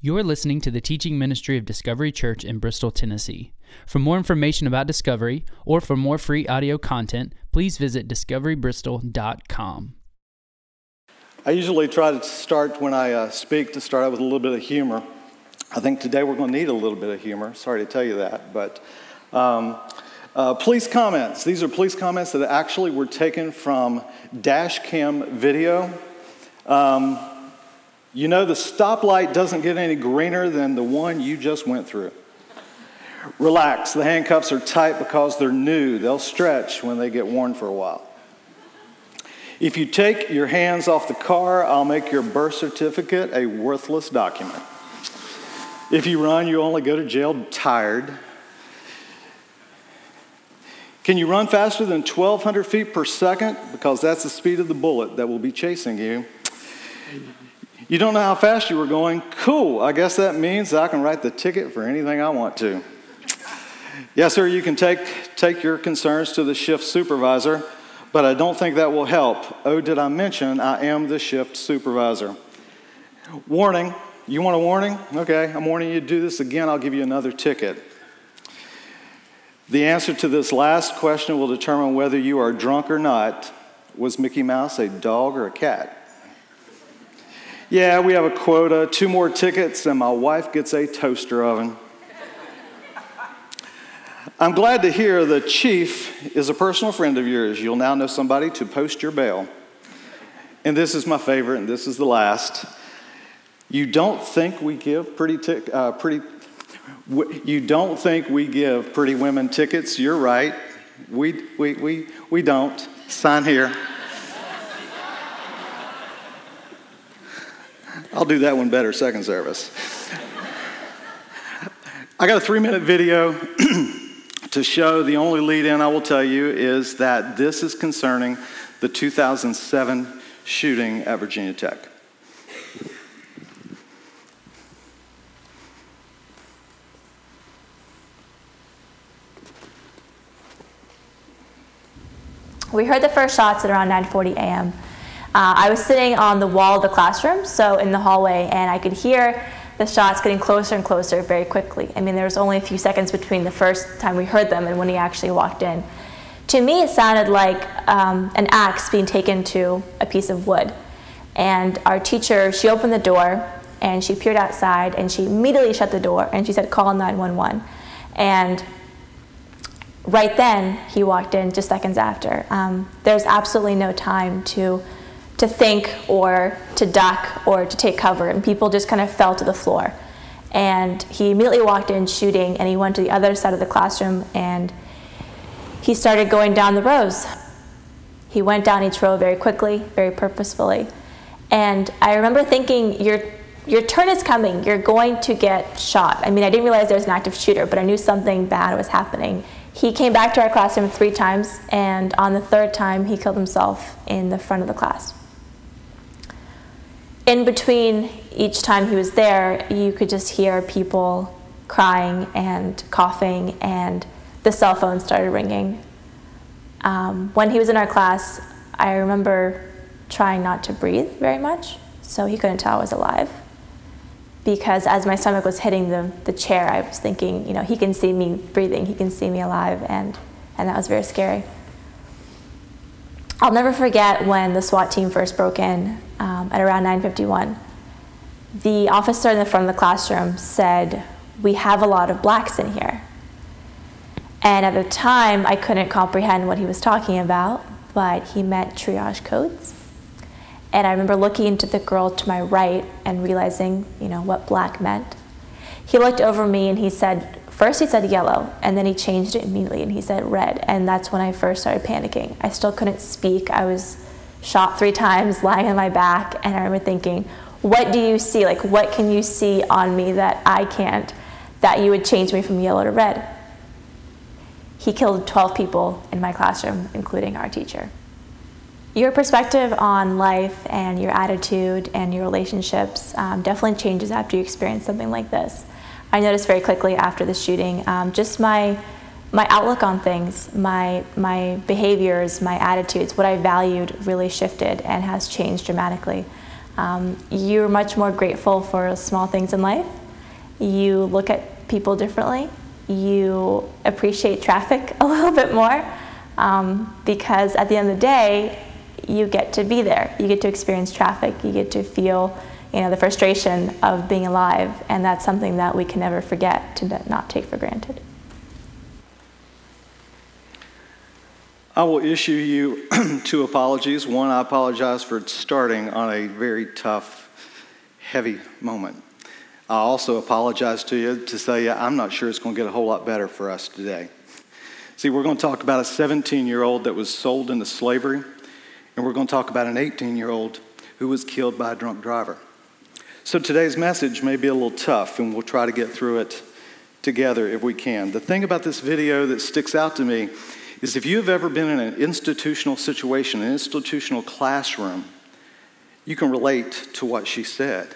You're listening to the teaching ministry of Discovery Church in Bristol, Tennessee. For more information about Discovery or for more free audio content, please visit discoverybristol.com. I usually try to start when I uh, speak to start out with a little bit of humor. I think today we're going to need a little bit of humor. Sorry to tell you that, but um, uh, police comments. These are police comments that actually were taken from dash cam video. Um, you know, the stoplight doesn't get any greener than the one you just went through. Relax, the handcuffs are tight because they're new. They'll stretch when they get worn for a while. If you take your hands off the car, I'll make your birth certificate a worthless document. If you run, you only go to jail tired. Can you run faster than 1,200 feet per second? Because that's the speed of the bullet that will be chasing you. You don't know how fast you were going? Cool. I guess that means I can write the ticket for anything I want to. Yes, sir, you can take, take your concerns to the shift supervisor, but I don't think that will help. Oh, did I mention I am the shift supervisor? Warning. You want a warning? Okay, I'm warning you to do this again, I'll give you another ticket. The answer to this last question will determine whether you are drunk or not. Was Mickey Mouse a dog or a cat? Yeah, we have a quota, two more tickets, and my wife gets a toaster oven. I'm glad to hear the chief is a personal friend of yours. You'll now know somebody to post your bail. And this is my favorite, and this is the last. You don't think we give pretty, tic- uh, pretty you don't think we give pretty women tickets? You're right. We, we, we, we don't. Sign here. I'll do that one better, second service. I got a three minute video to show. The only lead in I will tell you is that this is concerning the 2007 shooting at Virginia Tech. We heard the first shots at around 9:40 a.m. Uh, I was sitting on the wall of the classroom, so in the hallway, and I could hear the shots getting closer and closer very quickly. I mean, there was only a few seconds between the first time we heard them and when he actually walked in. To me, it sounded like um, an axe being taken to a piece of wood. And our teacher, she opened the door and she peered outside and she immediately shut the door and she said, Call 911. And right then, he walked in just seconds after. Um, there's absolutely no time to to think or to duck or to take cover, and people just kind of fell to the floor. And he immediately walked in shooting, and he went to the other side of the classroom and he started going down the rows. He went down each row very quickly, very purposefully. And I remember thinking, your, your turn is coming. You're going to get shot. I mean, I didn't realize there was an active shooter, but I knew something bad was happening. He came back to our classroom three times, and on the third time, he killed himself in the front of the class in between each time he was there, you could just hear people crying and coughing, and the cell phone started ringing. Um, when he was in our class, I remember trying not to breathe very much, so he couldn't tell I was alive. Because as my stomach was hitting the, the chair, I was thinking, you know, he can see me breathing, he can see me alive, and, and that was very scary. I'll never forget when the SWAT team first broke in um, at around 9:51. The officer in the front of the classroom said, "We have a lot of blacks in here." And at the time, I couldn't comprehend what he was talking about, but he meant triage codes. And I remember looking into the girl to my right and realizing, you know, what black meant. He looked over me and he said, First, he said yellow, and then he changed it immediately and he said red. And that's when I first started panicking. I still couldn't speak. I was shot three times, lying on my back, and I remember thinking, what do you see? Like, what can you see on me that I can't, that you would change me from yellow to red? He killed 12 people in my classroom, including our teacher. Your perspective on life and your attitude and your relationships um, definitely changes after you experience something like this. I noticed very quickly after the shooting um, just my my outlook on things, my my behaviors, my attitudes, what I valued really shifted and has changed dramatically. Um, you're much more grateful for small things in life. You look at people differently. You appreciate traffic a little bit more um, because at the end of the day, you get to be there. You get to experience traffic. You get to feel, you know, the frustration of being alive, and that's something that we can never forget to not take for granted. I will issue you two apologies. One, I apologize for starting on a very tough, heavy moment. I also apologize to you to say I'm not sure it's going to get a whole lot better for us today. See, we're going to talk about a 17 year old that was sold into slavery, and we're going to talk about an 18 year old who was killed by a drunk driver. So today's message may be a little tough, and we'll try to get through it together if we can. The thing about this video that sticks out to me is if you have ever been in an institutional situation, an institutional classroom, you can relate to what she said.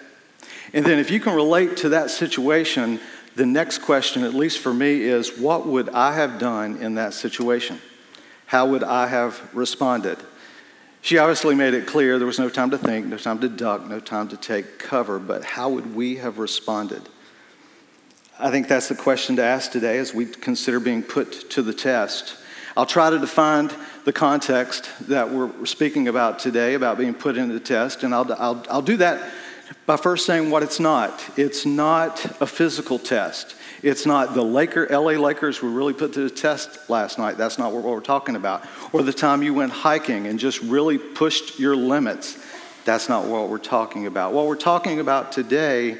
And then if you can relate to that situation, the next question, at least for me, is what would I have done in that situation? How would I have responded? She obviously made it clear there was no time to think, no time to duck, no time to take cover, but how would we have responded? I think that's the question to ask today as we consider being put to the test. I'll try to define the context that we're speaking about today, about being put into the test, and I'll, I'll, I'll do that by first saying what it's not. It's not a physical test. It's not the Laker, LA Lakers were really put to the test last night. That's not what we're talking about. Or the time you went hiking and just really pushed your limits. That's not what we're talking about. What we're talking about today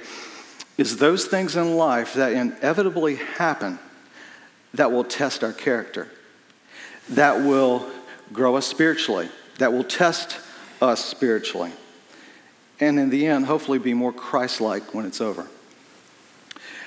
is those things in life that inevitably happen that will test our character that will grow us spiritually, that will test us spiritually, and in the end, hopefully be more Christ like when it's over.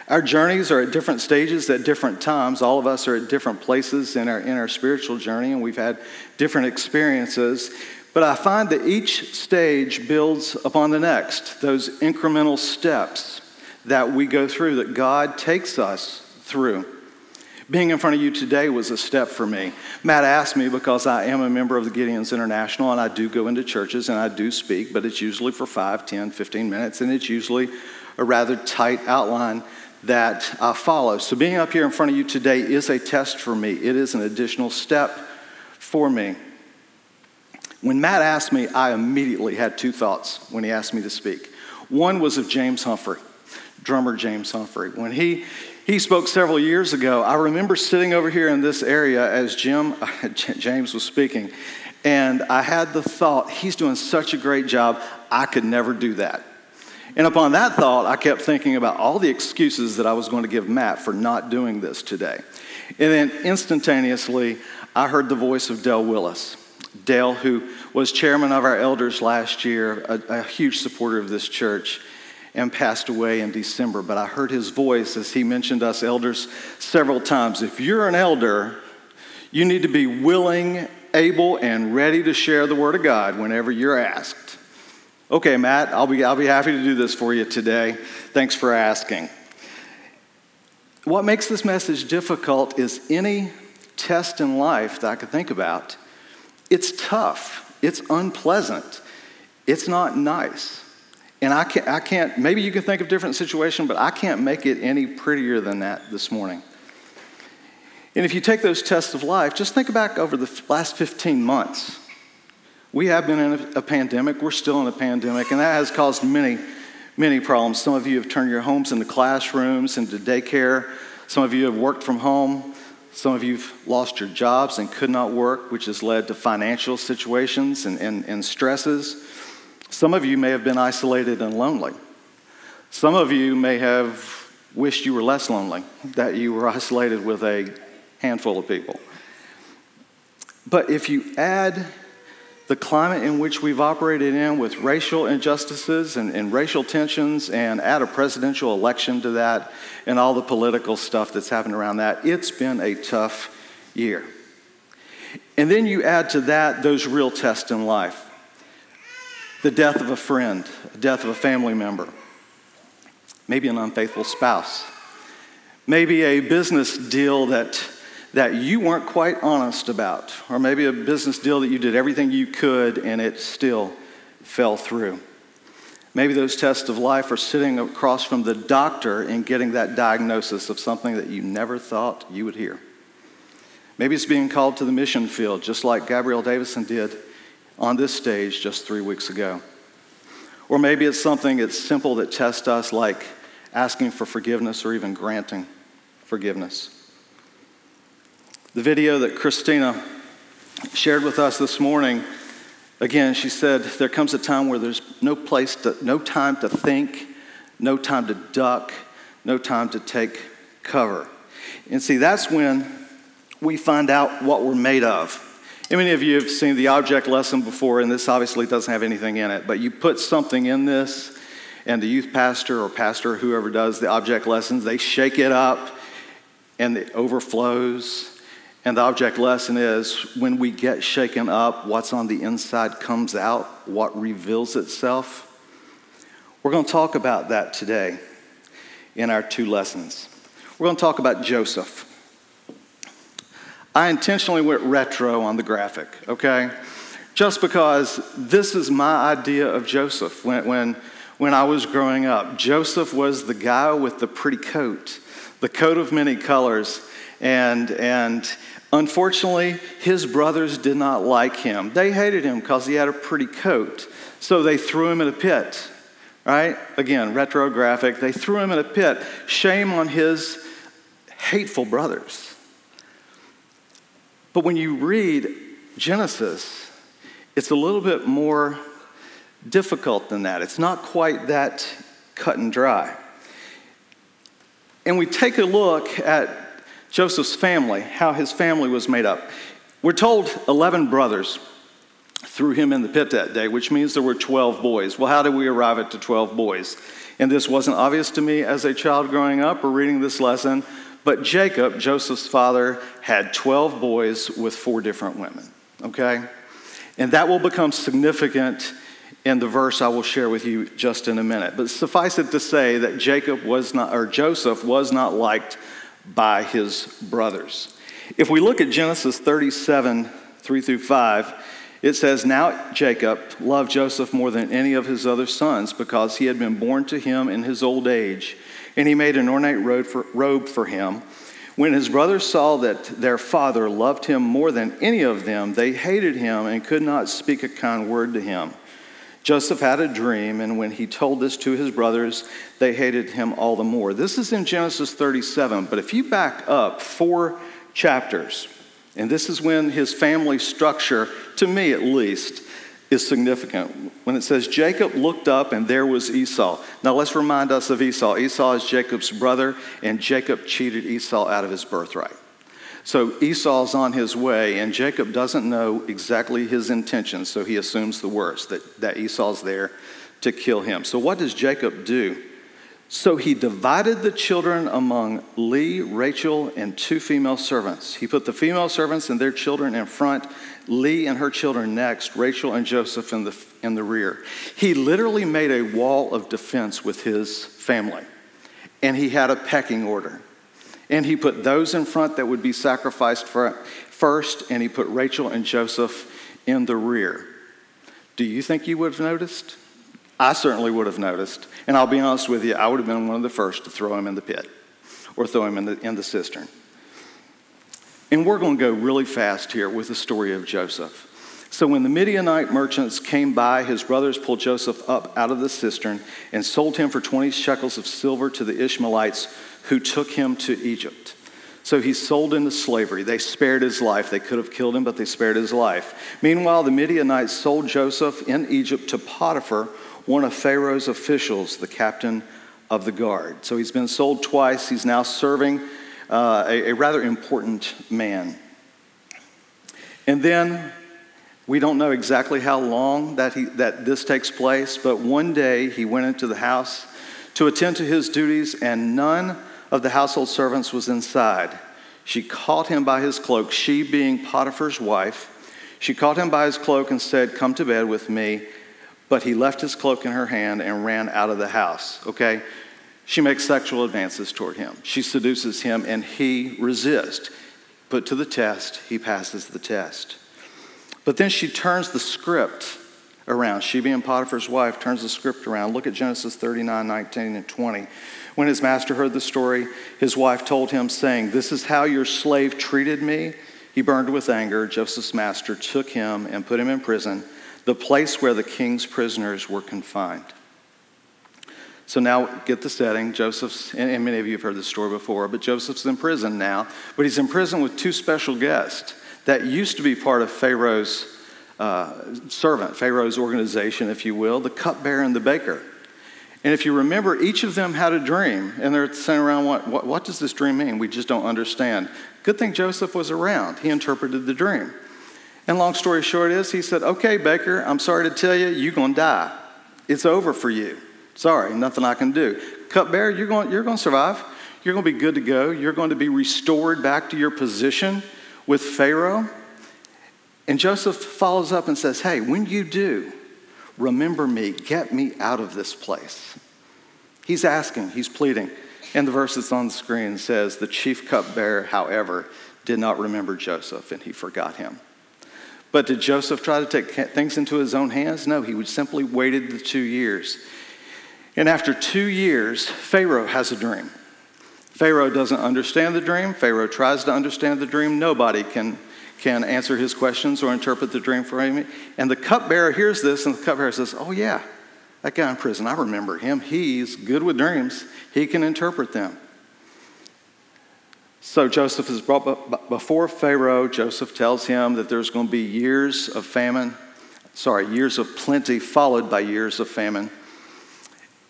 Our journeys are at different stages at different times. All of us are at different places in our, in our spiritual journey, and we've had different experiences. But I find that each stage builds upon the next, those incremental steps that we go through, that God takes us through. Being in front of you today was a step for me. Matt asked me because I am a member of the Gideons International and I do go into churches and I do speak, but it's usually for 5, 10, 15 minutes, and it's usually a rather tight outline that I follow. So being up here in front of you today is a test for me, it is an additional step for me. When Matt asked me, I immediately had two thoughts when he asked me to speak. One was of James Humphrey, drummer James Humphrey. When he he spoke several years ago. I remember sitting over here in this area as Jim, James was speaking, and I had the thought, he's doing such a great job, I could never do that. And upon that thought, I kept thinking about all the excuses that I was going to give Matt for not doing this today. And then instantaneously, I heard the voice of Dale Willis. Dale, who was chairman of our elders last year, a, a huge supporter of this church and passed away in December. But I heard his voice as he mentioned us elders several times. If you're an elder, you need to be willing, able, and ready to share the Word of God whenever you're asked. Okay, Matt, I'll be, I'll be happy to do this for you today. Thanks for asking. What makes this message difficult is any test in life that I could think about. It's tough, it's unpleasant, it's not nice. And I can't, I can't, maybe you can think of different situation, but I can't make it any prettier than that this morning. And if you take those tests of life, just think back over the last 15 months. We have been in a, a pandemic, we're still in a pandemic, and that has caused many, many problems. Some of you have turned your homes into classrooms, into daycare. Some of you have worked from home. Some of you have lost your jobs and could not work, which has led to financial situations and, and, and stresses. Some of you may have been isolated and lonely. Some of you may have wished you were less lonely, that you were isolated with a handful of people. But if you add the climate in which we've operated in with racial injustices and, and, racial tensions, and add a presidential election to that, and all the political stuff that's happened around that, it's been a tough year. And then you add to that those real tests in life the death of a friend, the death of a family member, maybe an unfaithful spouse, maybe a business deal that, that you weren't quite honest about, or maybe a business deal that you did everything you could and it still fell through. Maybe those tests of life are sitting across from the doctor and getting that diagnosis of something that you never thought you would hear. Maybe it's being called to the mission field, just like Gabrielle Davison did on this stage just three weeks ago. Or maybe it's something that's simple that tests us, like asking for forgiveness or even granting forgiveness. The video that Christina shared with us this morning Again, she said, there comes a time where there's no place to, no time to think, no time to duck, no time to take cover. And see, that's when we find out what we're made of. Many of you have seen the object lesson before? And this obviously doesn't have anything in it, but you put something in this, and the youth pastor or pastor, whoever does the object lessons, they shake it up and it overflows and the object lesson is when we get shaken up, what's on the inside comes out, what reveals itself. We're going to talk about that today in our two lessons. We're going to talk about Joseph. I intentionally went retro on the graphic, okay? Just because this is my idea of Joseph when, when, when I was growing up. Joseph was the guy with the pretty coat, the coat of many colors, and, and Unfortunately, his brothers did not like him. They hated him because he had a pretty coat. So they threw him in a pit, right? Again, retrographic. They threw him in a pit. Shame on his hateful brothers. But when you read Genesis, it's a little bit more difficult than that. It's not quite that cut and dry. And we take a look at Joseph's family, how his family was made up. We're told 11 brothers threw him in the pit that day, which means there were 12 boys. Well, how did we arrive at the 12 boys? And this wasn't obvious to me as a child growing up or reading this lesson, but Jacob, Joseph's father, had 12 boys with four different women, okay? And that will become significant in the verse I will share with you just in a minute. But suffice it to say that Jacob was not, or Joseph was not liked by his brothers. If we look at Genesis 37, 3 through 5, it says, Now Jacob loved Joseph more than any of his other sons because he had been born to him in his old age, and he made an ornate robe for him. When his brothers saw that their father loved him more than any of them, they hated him and could not speak a kind word to him. Joseph had a dream, and when he told this to his brothers, they hated him all the more. This is in Genesis 37, but if you back up four chapters, and this is when his family structure, to me at least, is significant. When it says Jacob looked up and there was Esau. Now let's remind us of Esau. Esau is Jacob's brother, and Jacob cheated Esau out of his birthright. So Esau's on his way, and Jacob doesn't know exactly his intentions, so he assumes the worst that, that Esau's there to kill him. So, what does Jacob do? So he divided the children among Leah, Rachel, and two female servants. He put the female servants and their children in front, Leah and her children next, Rachel and Joseph in the, in the rear. He literally made a wall of defense with his family, and he had a pecking order. And he put those in front that would be sacrificed first, and he put Rachel and Joseph in the rear. Do you think you would have noticed? I certainly would have noticed. And I'll be honest with you, I would have been one of the first to throw him in the pit or throw him in the, in the cistern. And we're going to go really fast here with the story of Joseph. So when the Midianite merchants came by, his brothers pulled Joseph up out of the cistern and sold him for 20 shekels of silver to the Ishmaelites who took him to Egypt. So he's sold into slavery. They spared his life. They could have killed him, but they spared his life. Meanwhile, the Midianites sold Joseph in Egypt to Potiphar, one of Pharaoh's officials, the captain of the guard. So he's been sold twice. He's now serving uh, a, a rather important man. And then we don't know exactly how long that, he, that this takes place, but one day he went into the house to attend to his duties, and none of the household servants was inside. She caught him by his cloak, she being Potiphar's wife. She caught him by his cloak and said, Come to bed with me. But he left his cloak in her hand and ran out of the house. Okay? She makes sexual advances toward him. She seduces him and he resists. Put to the test, he passes the test. But then she turns the script around. She, being Potiphar's wife, turns the script around. Look at Genesis 39, 19, and 20. When his master heard the story, his wife told him, saying, This is how your slave treated me. He burned with anger. Joseph's master took him and put him in prison, the place where the king's prisoners were confined. So now get the setting. Joseph's, and many of you have heard this story before, but Joseph's in prison now, but he's in prison with two special guests that used to be part of Pharaoh's uh, servant, Pharaoh's organization, if you will, the cupbearer and the baker. And if you remember, each of them had a dream, and they're sitting around, what, what, what does this dream mean? We just don't understand. Good thing Joseph was around. He interpreted the dream. And long story short is, he said, Okay, Baker, I'm sorry to tell you, you're going to die. It's over for you. Sorry, nothing I can do. Cupbearer, you're going, you're going to survive. You're going to be good to go. You're going to be restored back to your position with Pharaoh. And Joseph follows up and says, Hey, when you do, remember me, get me out of this place. He's asking, he's pleading. And the verse that's on the screen says, The chief cupbearer, however, did not remember Joseph and he forgot him. But did Joseph try to take things into his own hands? No, he simply waited the two years. And after two years, Pharaoh has a dream. Pharaoh doesn't understand the dream. Pharaoh tries to understand the dream. Nobody can, can answer his questions or interpret the dream for him. And the cupbearer hears this, and the cupbearer says, Oh, yeah, that guy in prison, I remember him. He's good with dreams, he can interpret them. So Joseph is brought before Pharaoh. Joseph tells him that there's going to be years of famine, sorry, years of plenty followed by years of famine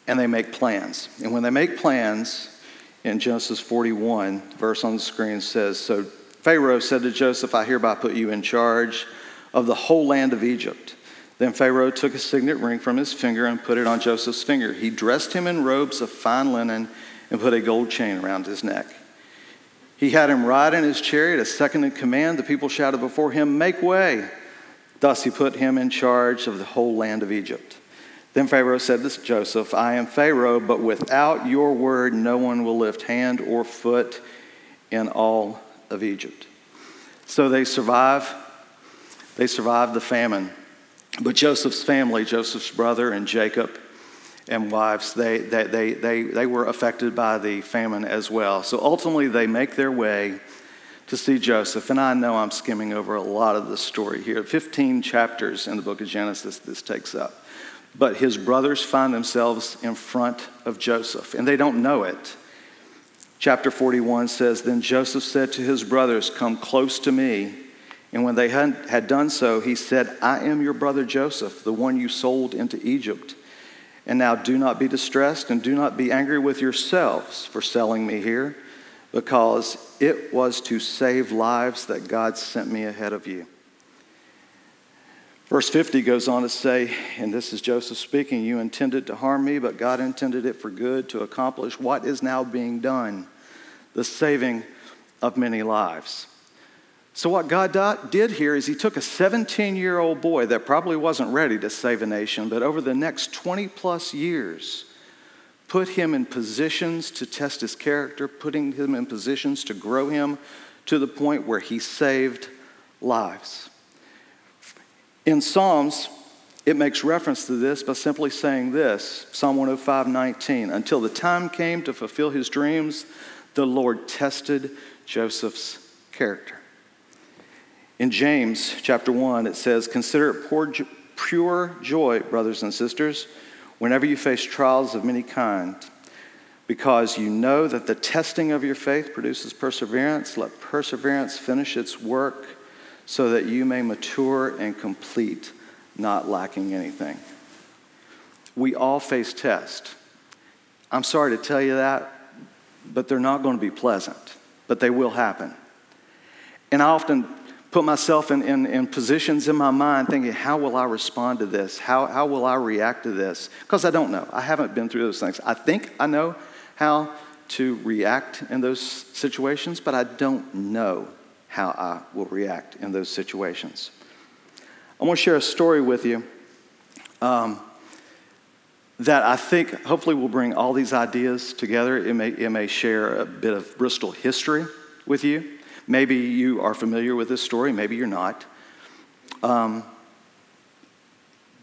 and they make plans. And when they make plans, in Genesis 41, verse on the screen says, So Pharaoh said to Joseph, I hereby put you in charge of the whole land of Egypt. Then Pharaoh took a signet ring from his finger and put it on Joseph's finger. He dressed him in robes of fine linen and put a gold chain around his neck. He had him ride in his chariot, a second in command. The people shouted before him, Make way! Thus he put him in charge of the whole land of Egypt. Then Pharaoh said to Joseph, I am Pharaoh, but without your word, no one will lift hand or foot in all of Egypt. So they survive. They survive the famine. But Joseph's family, Joseph's brother and Jacob and wives, they, they, they, they, they were affected by the famine as well. So ultimately, they make their way to see Joseph. And I know I'm skimming over a lot of the story here. 15 chapters in the book of Genesis this takes up. But his brothers find themselves in front of Joseph, and they don't know it. Chapter 41 says Then Joseph said to his brothers, Come close to me. And when they had done so, he said, I am your brother Joseph, the one you sold into Egypt. And now do not be distressed and do not be angry with yourselves for selling me here, because it was to save lives that God sent me ahead of you. Verse 50 goes on to say, and this is Joseph speaking, You intended to harm me, but God intended it for good to accomplish what is now being done, the saving of many lives. So, what God did here is He took a 17 year old boy that probably wasn't ready to save a nation, but over the next 20 plus years, put him in positions to test his character, putting him in positions to grow him to the point where he saved lives. In Psalms, it makes reference to this by simply saying this Psalm 105 19. Until the time came to fulfill his dreams, the Lord tested Joseph's character. In James chapter 1, it says, Consider it pure joy, brothers and sisters, whenever you face trials of many kinds, because you know that the testing of your faith produces perseverance. Let perseverance finish its work so that you may mature and complete, not lacking anything. We all face tests. I'm sorry to tell you that, but they're not going to be pleasant, but they will happen. And I often put myself in, in, in, positions in my mind thinking, how will I respond to this? How, how will I react to this? Because I don't know. I haven't been through those things. I think I know how to react in those situations, but I don't know how I will react in those situations. I want to share a story with you um, that I think hopefully will bring all these ideas together. It may, it may share a bit of Bristol history with you. Maybe you are familiar with this story, maybe you're not. Um,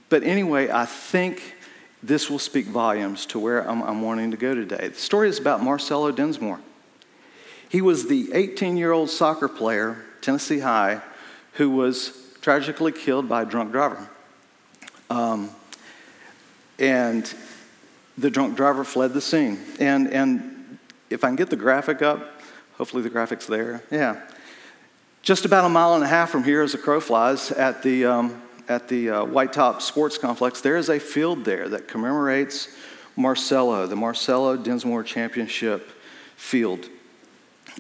but anyway, I think this will speak volumes to where I'm, I'm wanting to go today. The story is about Marcelo Dinsmore. He was the 18 year old soccer player, Tennessee High, who was tragically killed by a drunk driver. Um, and the drunk driver fled the scene. And, and if I can get the graphic up, hopefully the graphic's there. Yeah. Just about a mile and a half from here, as a crow flies, at the, um, at the uh, White Top Sports Complex, there is a field there that commemorates Marcelo, the Marcelo Dinsmore Championship field.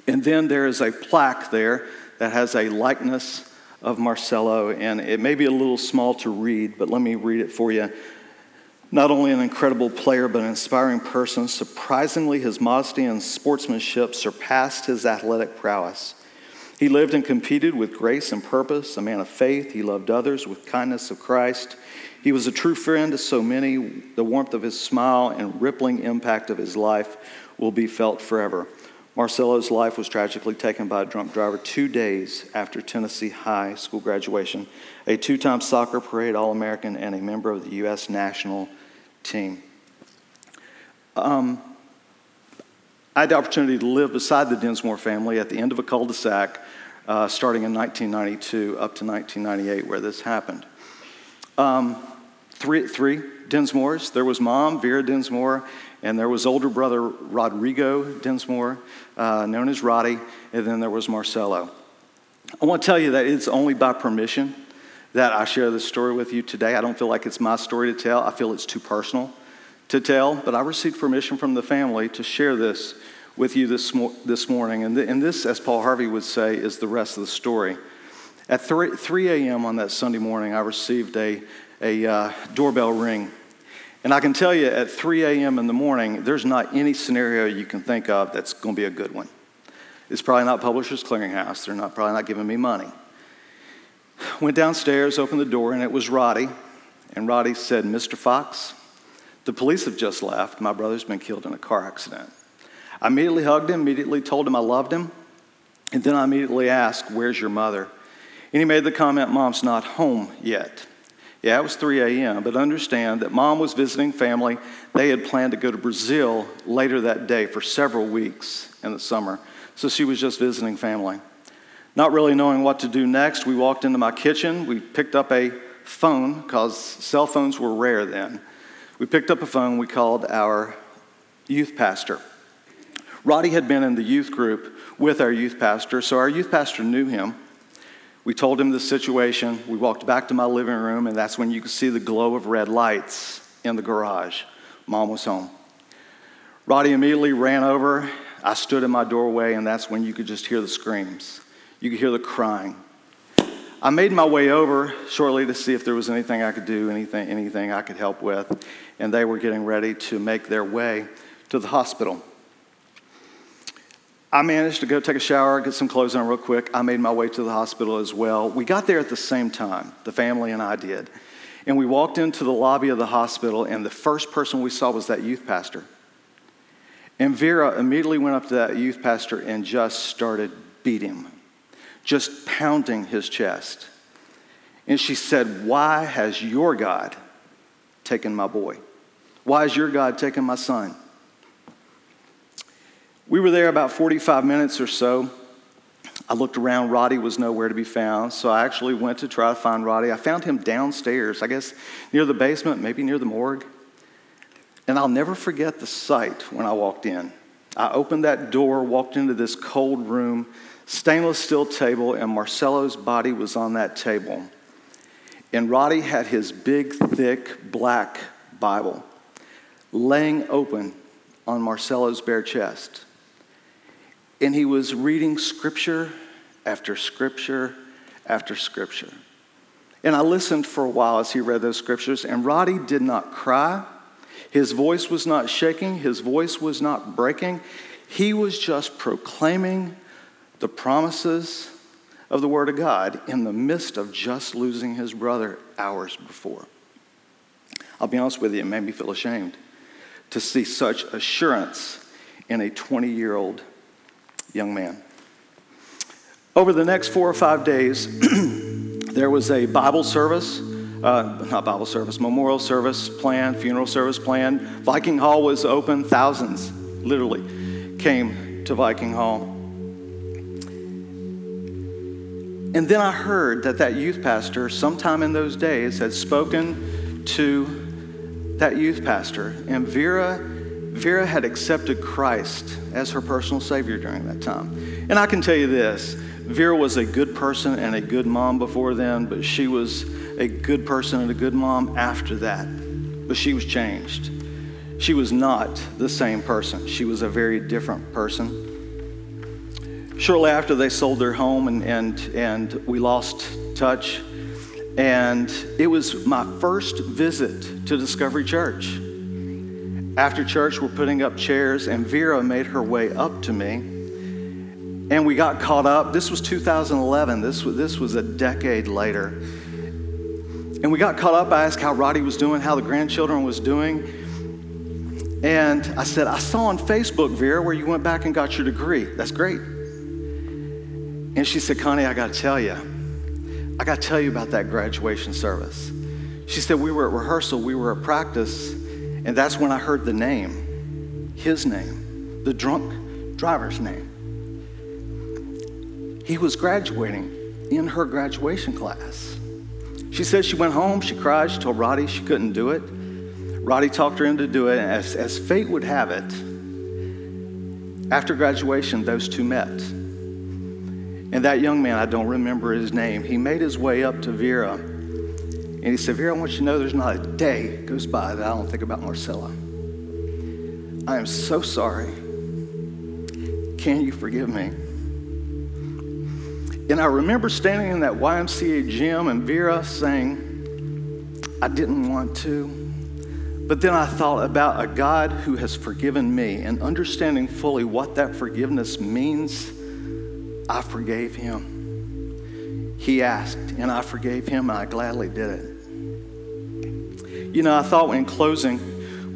And then there is a plaque there that has a likeness of Marcelo, and it may be a little small to read, but let me read it for you. Not only an incredible player, but an inspiring person, surprisingly, his modesty and sportsmanship surpassed his athletic prowess. He lived and competed with grace and purpose, a man of faith. He loved others with kindness of Christ. He was a true friend to so many. The warmth of his smile and rippling impact of his life will be felt forever. Marcelo's life was tragically taken by a drunk driver two days after Tennessee High School graduation, a two time soccer parade All American, and a member of the U.S. national team. Um, I had the opportunity to live beside the Dinsmore family at the end of a cul de sac uh, starting in 1992 up to 1998, where this happened. Um, three, three Dinsmores. There was mom, Vera Dinsmore, and there was older brother Rodrigo Dinsmore, uh, known as Roddy, and then there was Marcelo. I want to tell you that it's only by permission that I share this story with you today. I don't feel like it's my story to tell, I feel it's too personal to tell, but I received permission from the family to share this with you this, this morning. And, th- and this, as Paul Harvey would say, is the rest of the story. At 3, 3 a.m. on that Sunday morning, I received a, a uh, doorbell ring and I can tell you at 3 a.m. in the morning, there's not any scenario you can think of that's going to be a good one. It's probably not Publishers Clearinghouse. They're not, probably not giving me money. Went downstairs, opened the door, and it was Roddy. And Roddy said, Mr. Fox, the police have just left. My brother's been killed in a car accident. I immediately hugged him, immediately told him I loved him. And then I immediately asked, Where's your mother? And he made the comment, Mom's not home yet. Yeah, it was 3 a.m., but understand that mom was visiting family. They had planned to go to Brazil later that day for several weeks in the summer, so she was just visiting family. Not really knowing what to do next, we walked into my kitchen. We picked up a phone, because cell phones were rare then. We picked up a phone, we called our youth pastor. Roddy had been in the youth group with our youth pastor, so our youth pastor knew him. We told him the situation. We walked back to my living room, and that's when you could see the glow of red lights in the garage. Mom was home. Roddy immediately ran over. I stood in my doorway, and that's when you could just hear the screams. You could hear the crying. I made my way over shortly to see if there was anything I could do, anything, anything I could help with, and they were getting ready to make their way to the hospital. I managed to go take a shower, get some clothes on real quick. I made my way to the hospital as well. We got there at the same time, the family and I did. And we walked into the lobby of the hospital, and the first person we saw was that youth pastor. And Vera immediately went up to that youth pastor and just started beating him, just pounding his chest. And she said, Why has your God taken my boy? Why has your God taken my son? We were there about 45 minutes or so. I looked around, Roddy was nowhere to be found, so I actually went to try to find Roddy. I found him downstairs, I guess near the basement, maybe near the morgue. And I'll never forget the sight when I walked in. I opened that door, walked into this cold room, stainless steel table, and Marcelo's body was on that table. And Roddy had his big, thick, black Bible laying open on Marcelo's bare chest. And he was reading scripture after scripture after scripture. And I listened for a while as he read those scriptures, and Roddy did not cry. His voice was not shaking, his voice was not breaking. He was just proclaiming the promises of the Word of God in the midst of just losing his brother hours before. I'll be honest with you, it made me feel ashamed to see such assurance in a 20 year old young man. Over the next four or five days, there was a Bible service uh, not Bible service, memorial service planned, funeral service planned. Viking Hall was open. Thousands, literally, came to Viking Hall. And then I heard that that youth pastor, sometime in those days, had spoken to that youth pastor, and Vera, Vera had accepted Christ as her personal Savior during that time. And I can tell you this Vera was a good person and a good mom before then, but she was a good person and a good mom after that. But she was changed. She was not the same person, she was a very different person. Shortly after, they sold their home and, and, and we lost touch. And it was my first visit to Discovery Church. After church, we're putting up chairs, and Vera made her way up to me. And we got caught up. This was 2011, this was, this was a decade later. And we got caught up. I asked how Roddy was doing, how the grandchildren was doing. And I said, I saw on Facebook, Vera, where you went back and got your degree. That's great. And she said, Connie, I got to tell you, I got to tell you about that graduation service. She said, We were at rehearsal, we were at practice, and that's when I heard the name, his name, the drunk driver's name. He was graduating in her graduation class. She said she went home, she cried, she told Roddy she couldn't do it. Roddy talked her into doing it, and as, as fate would have it, after graduation, those two met. And that young man, I don't remember his name, he made his way up to Vera. And he said, Vera, I want you to know there's not a day goes by that I don't think about Marcelo. I am so sorry. Can you forgive me? And I remember standing in that YMCA gym and Vera saying, I didn't want to. But then I thought about a God who has forgiven me and understanding fully what that forgiveness means I forgave him. He asked, and I forgave him, and I gladly did it. You know, I thought in closing,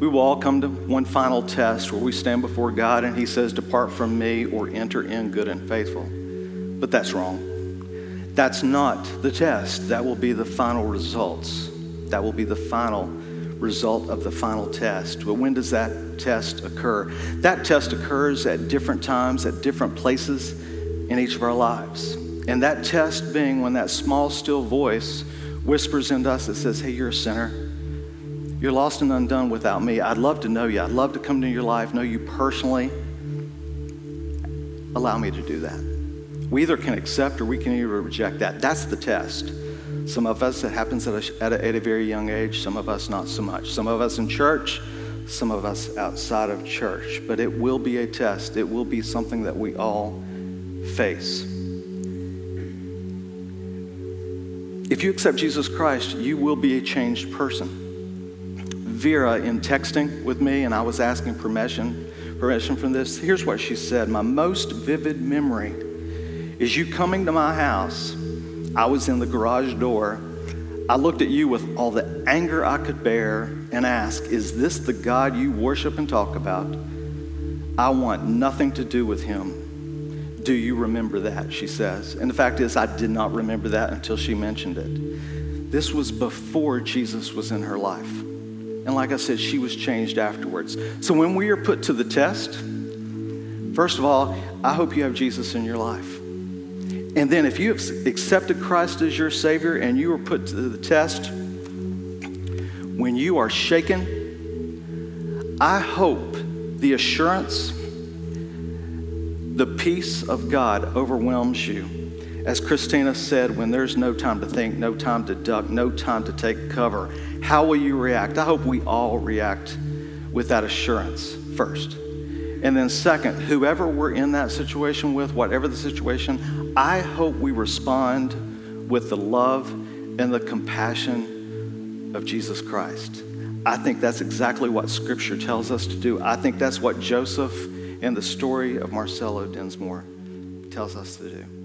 we will all come to one final test where we stand before God and He says, Depart from me or enter in good and faithful. But that's wrong. That's not the test. That will be the final results. That will be the final result of the final test. But when does that test occur? That test occurs at different times, at different places in each of our lives. And that test being when that small, still voice whispers into us that says, Hey, you're a sinner. You're lost and undone without me. I'd love to know you. I'd love to come into your life, know you personally. Allow me to do that. We either can accept or we can either reject that. That's the test. Some of us, it happens at a, at a, at a very young age. Some of us, not so much. Some of us in church, some of us outside of church. But it will be a test. It will be something that we all face. If you accept Jesus Christ, you will be a changed person. Vera, in texting with me, and I was asking permission, permission from this, here's what she said My most vivid memory is you coming to my house. I was in the garage door. I looked at you with all the anger I could bear and asked, Is this the God you worship and talk about? I want nothing to do with him. Do you remember that? She says. And the fact is, I did not remember that until she mentioned it. This was before Jesus was in her life. And like I said, she was changed afterwards. So when we are put to the test, first of all, I hope you have Jesus in your life. And then if you have accepted Christ as your Savior and you are put to the test, when you are shaken, I hope the assurance the peace of God overwhelms you. As Christina said, when there's no time to think, no time to duck, no time to take cover, how will you react? I hope we all react with that assurance first. And then, second, whoever we're in that situation with, whatever the situation, I hope we respond with the love and the compassion of Jesus Christ. I think that's exactly what Scripture tells us to do. I think that's what Joseph and the story of Marcelo Dinsmore tells us to do.